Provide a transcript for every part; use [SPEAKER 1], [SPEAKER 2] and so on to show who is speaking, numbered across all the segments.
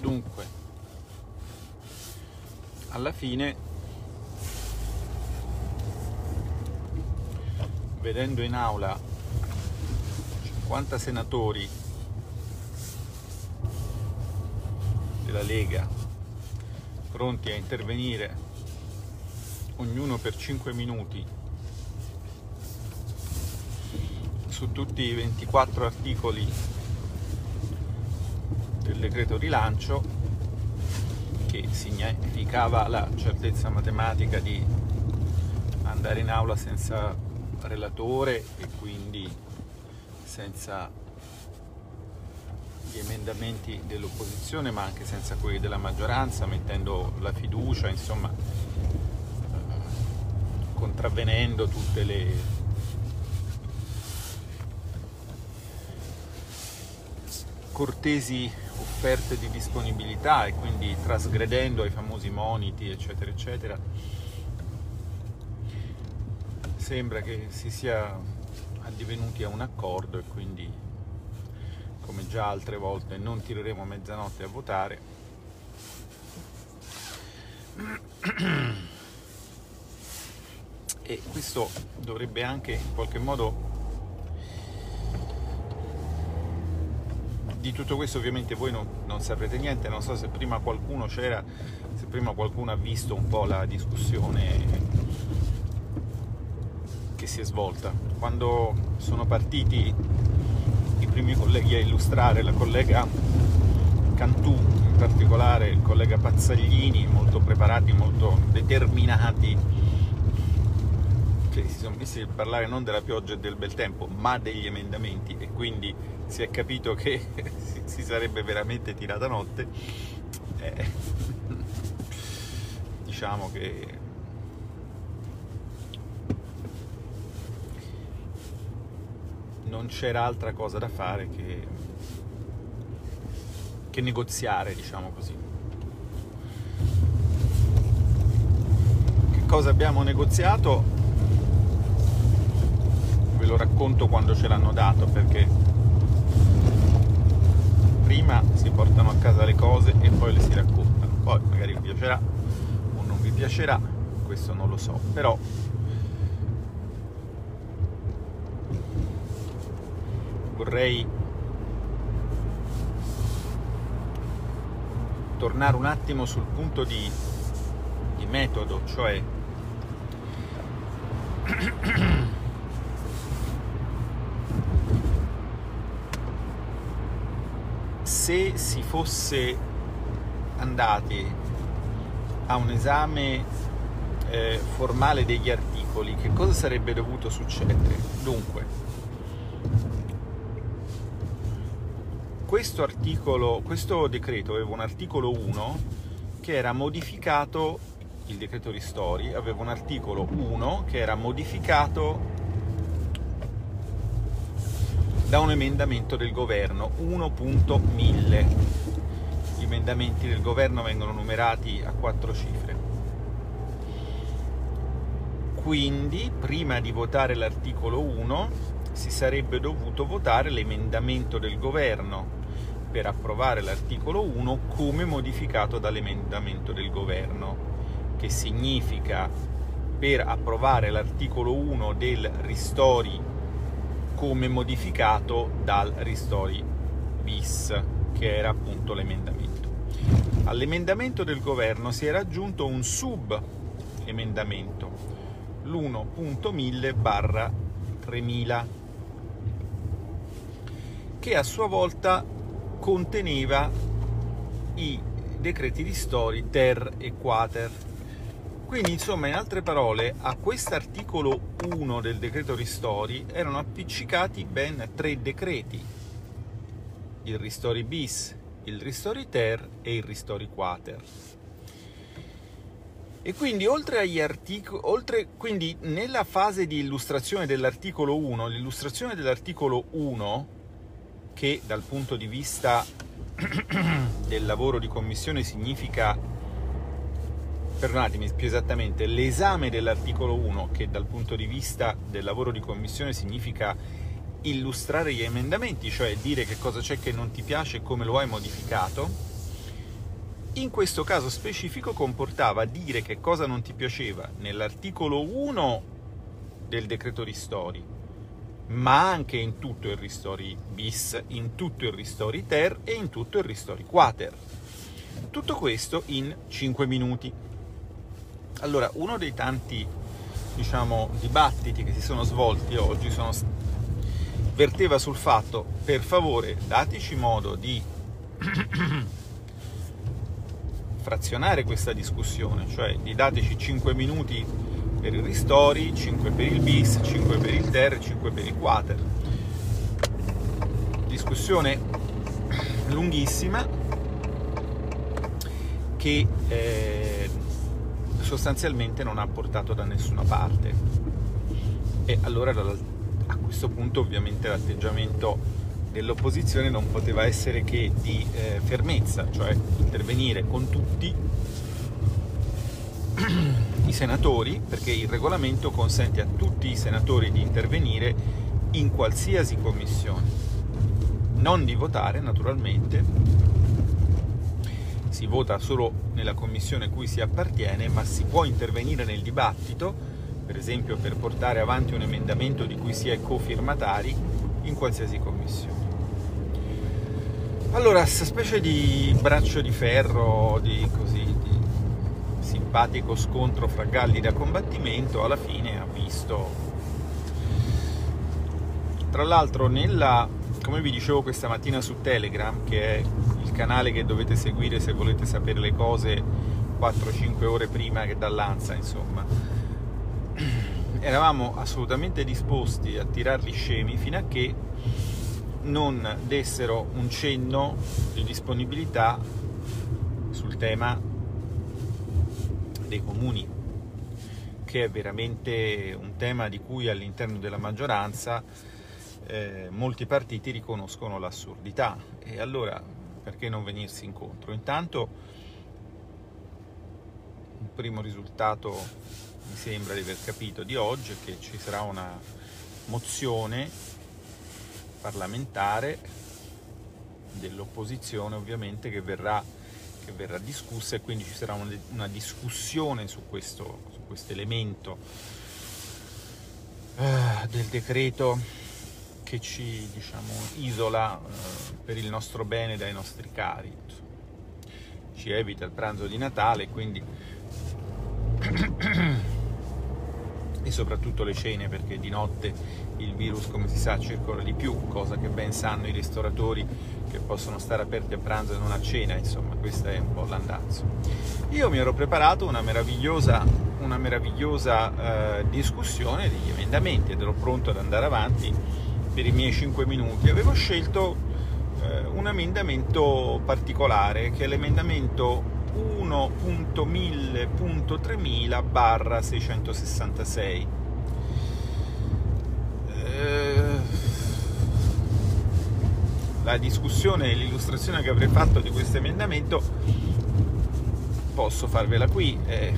[SPEAKER 1] Dunque, alla fine, vedendo in aula 50 senatori della Lega pronti a intervenire ognuno per 5 minuti su tutti i 24 articoli del decreto rilancio che significava la certezza matematica di andare in aula senza relatore e quindi senza gli emendamenti dell'opposizione ma anche senza quelli della maggioranza, mettendo la fiducia, insomma, eh, contravvenendo tutte le cortesi offerte di disponibilità e quindi trasgredendo ai famosi moniti, eccetera, eccetera. Sembra che si sia addivenuti a un accordo e quindi come già altre volte non tireremo a mezzanotte a votare. E questo dovrebbe anche in qualche modo di tutto questo ovviamente voi non, non, saprete niente, non so se prima qualcuno c'era, se prima qualcuno ha visto un po' la discussione che si è svolta. Quando sono partiti primi colleghi a illustrare, la collega Cantù in particolare, il collega Pazzaglini, molto preparati, molto determinati, che si sono a parlare non della pioggia e del bel tempo, ma degli emendamenti e quindi si è capito che si sarebbe veramente tirata notte. Eh, diciamo che non c'era altra cosa da fare che, che negoziare, diciamo così. Cosa abbiamo negoziato? Lo racconto quando ce l'hanno dato perché prima si portano a casa le cose e poi le si raccontano. Poi magari vi piacerà o non vi piacerà, questo non lo so, però vorrei tornare un attimo sul punto di, di metodo, cioè se si fosse andati a un esame eh, formale degli articoli, che cosa sarebbe dovuto succedere? Dunque, questo articolo, questo decreto aveva un articolo 1 che era modificato, il decreto ristori aveva un articolo 1 che era modificato da un emendamento del governo 1.1000. Gli emendamenti del governo vengono numerati a quattro cifre. Quindi, prima di votare l'articolo 1, si sarebbe dovuto votare l'emendamento del governo per approvare l'articolo 1 come modificato dall'emendamento del governo, che significa per approvare l'articolo 1 del ristori come modificato dal ristori bis, che era appunto l'emendamento. All'emendamento del governo si era aggiunto un sub emendamento, l'1.1000 barra 3000, che a sua volta conteneva i decreti di Stori ter e quater. Quindi, insomma, in altre parole, a quest'articolo 1 del decreto ristori erano appiccicati ben tre decreti: il ristori bis, il ristori ter e il ristori quater. E quindi oltre agli articoli, oltre, quindi nella fase di illustrazione dell'articolo 1, l'illustrazione dell'articolo 1 che dal punto di vista del lavoro di commissione significa, perdonatemi più esattamente, l'esame dell'articolo 1 che dal punto di vista del lavoro di commissione significa illustrare gli emendamenti, cioè dire che cosa c'è che non ti piace e come lo hai modificato, in questo caso specifico comportava dire che cosa non ti piaceva nell'articolo 1 del decreto ristori, ma anche in tutto il ristori bis, in tutto il ristori ter e in tutto il ristori quater. Tutto questo in 5 minuti. Allora, uno dei tanti diciamo, dibattiti che si sono svolti oggi sono, verteva sul fatto, per favore, dateci modo di frazionare questa discussione, cioè di dateci 5 minuti per il ristori, 5 per il bis, 5 per il ter, 5 per il quater. Discussione lunghissima che eh, sostanzialmente non ha portato da nessuna parte. E allora a questo punto ovviamente l'atteggiamento dell'opposizione non poteva essere che di eh, fermezza, cioè intervenire con tutti i senatori, perché il regolamento consente a tutti i senatori di intervenire in qualsiasi commissione, non di votare naturalmente, si vota solo nella commissione cui si appartiene, ma si può intervenire nel dibattito, per esempio per portare avanti un emendamento di cui si è cofirmatari in qualsiasi commissione. Allora, questa specie di braccio di ferro, di, così, di simpatico scontro fra galli da combattimento, alla fine ha visto... Tra l'altro, nella, come vi dicevo questa mattina su Telegram, che è il canale che dovete seguire se volete sapere le cose 4-5 ore prima che dall'Ansa, insomma, eravamo assolutamente disposti a tirarli scemi fino a che non dessero un cenno di disponibilità sul tema dei comuni, che è veramente un tema di cui all'interno della maggioranza eh, molti partiti riconoscono l'assurdità. E allora perché non venirsi incontro? Intanto un primo risultato mi sembra di aver capito di oggi è che ci sarà una mozione parlamentare dell'opposizione ovviamente che verrà, che verrà, discussa e quindi ci sarà una, una discussione su questo, elemento eh, del decreto che ci diciamo, isola eh, per il nostro bene dai nostri cari ci evita il pranzo di Natale quindi e soprattutto le cene perché di notte il virus come si sa circola di più, cosa che ben sanno i ristoratori che possono stare aperti a pranzo e non a cena, insomma questo è un po' l'andazzo. Io mi ero preparato una meravigliosa, una meravigliosa eh, discussione degli emendamenti ed ero pronto ad andare avanti per i miei 5 minuti. Avevo scelto eh, un emendamento particolare che è l'emendamento 1.1000.3000 barra 666 eh, la discussione e l'illustrazione che avrei fatto di questo emendamento posso farvela qui eh,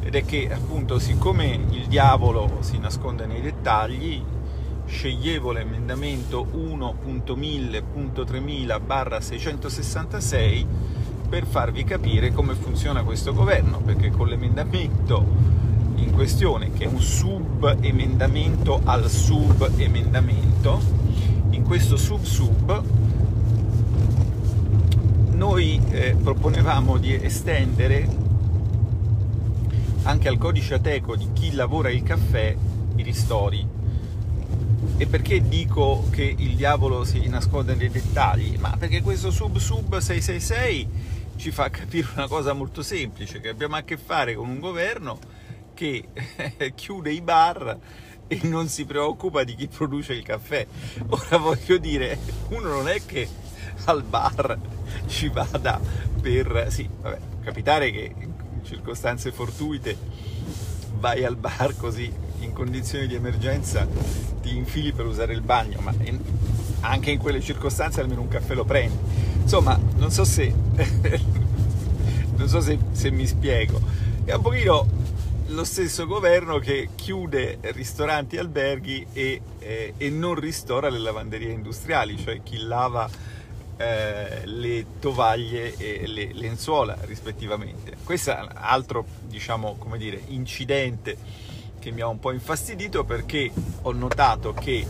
[SPEAKER 1] ed è che appunto siccome il diavolo si nasconde nei dettagli sceglievo l'emendamento 1.1000.3000 barra 666 per farvi capire come funziona questo governo, perché con l'emendamento in questione, che è un sub-emendamento al sub-emendamento, in questo sub-sub noi eh, proponevamo di estendere anche al codice ateco di chi lavora il caffè i ristori. E perché dico che il diavolo si nasconde nei dettagli? Ma perché questo sub-sub 666 ci fa capire una cosa molto semplice, che abbiamo a che fare con un governo che chiude i bar e non si preoccupa di chi produce il caffè. Ora voglio dire, uno non è che al bar ci vada per... Sì, vabbè, capitare che in circostanze fortuite vai al bar così in condizioni di emergenza ti infili per usare il bagno, ma anche in quelle circostanze almeno un caffè lo prendi. Insomma, non so se, non so se, se mi spiego. È un pochino lo stesso governo che chiude ristoranti alberghi e, eh, e non ristora le lavanderie industriali, cioè chi lava eh, le tovaglie e le lenzuola rispettivamente. Questo è un altro, diciamo, dire, incidente che mi ha un po' infastidito perché ho notato che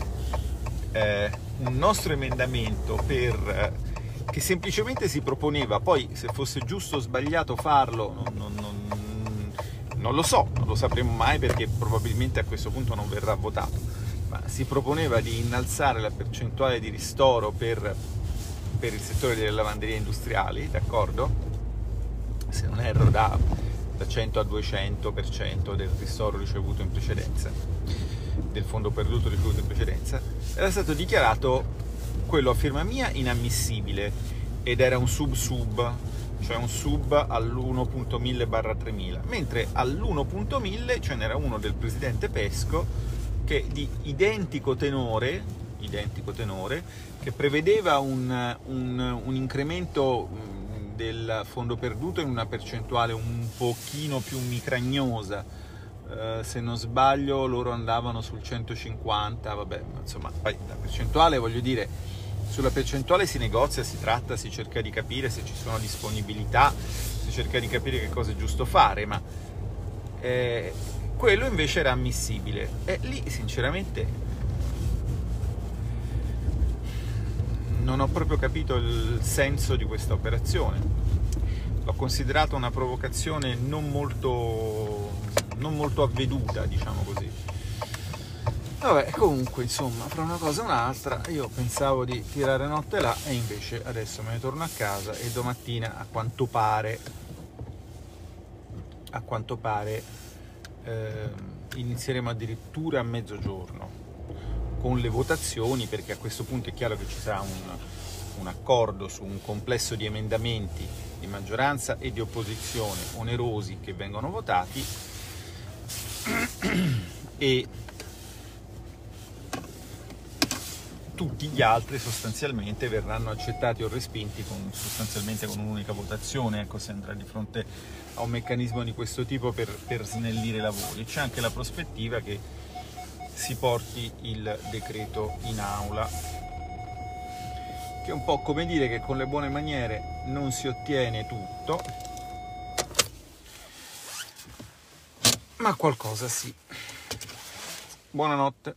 [SPEAKER 1] eh, un nostro emendamento per, eh, che semplicemente si proponeva, poi se fosse giusto o sbagliato farlo, non, non, non, non lo so, non lo sapremo mai perché probabilmente a questo punto non verrà votato, ma si proponeva di innalzare la percentuale di ristoro per, per il settore delle lavanderie industriali, d'accordo? Se non erro da da 100 a 200% del ristoro ricevuto in precedenza, del fondo perduto ricevuto in precedenza, era stato dichiarato quello a firma mia inammissibile ed era un sub-sub, cioè un sub all'1.1000 barra 3000, mentre all'1.1000 ce n'era uno del presidente Pesco che di identico tenore, identico tenore che prevedeva un, un, un incremento del fondo perduto in una percentuale un pochino più micragnosa. Uh, se non sbaglio loro andavano sul 150, vabbè, insomma, la percentuale, voglio dire, sulla percentuale si negozia, si tratta, si cerca di capire se ci sono disponibilità, si cerca di capire che cosa è giusto fare, ma eh, quello invece era ammissibile e lì sinceramente non ho proprio capito il senso di questa operazione. L'ho considerata una provocazione non molto, non molto avveduta, diciamo così. Vabbè, comunque, insomma, fra una cosa e un'altra, io pensavo di tirare notte là e invece adesso me ne torno a casa e domattina, a quanto pare, a quanto pare, eh, inizieremo addirittura a mezzogiorno con le votazioni, perché a questo punto è chiaro che ci sarà un, un accordo su un complesso di emendamenti di maggioranza e di opposizione onerosi che vengono votati e tutti gli altri sostanzialmente verranno accettati o respinti con, sostanzialmente con un'unica votazione, ecco se andrà di fronte a un meccanismo di questo tipo per, per snellire i lavori. C'è anche la prospettiva che si porti il decreto in aula che è un po' come dire che con le buone maniere non si ottiene tutto ma qualcosa sì. Buonanotte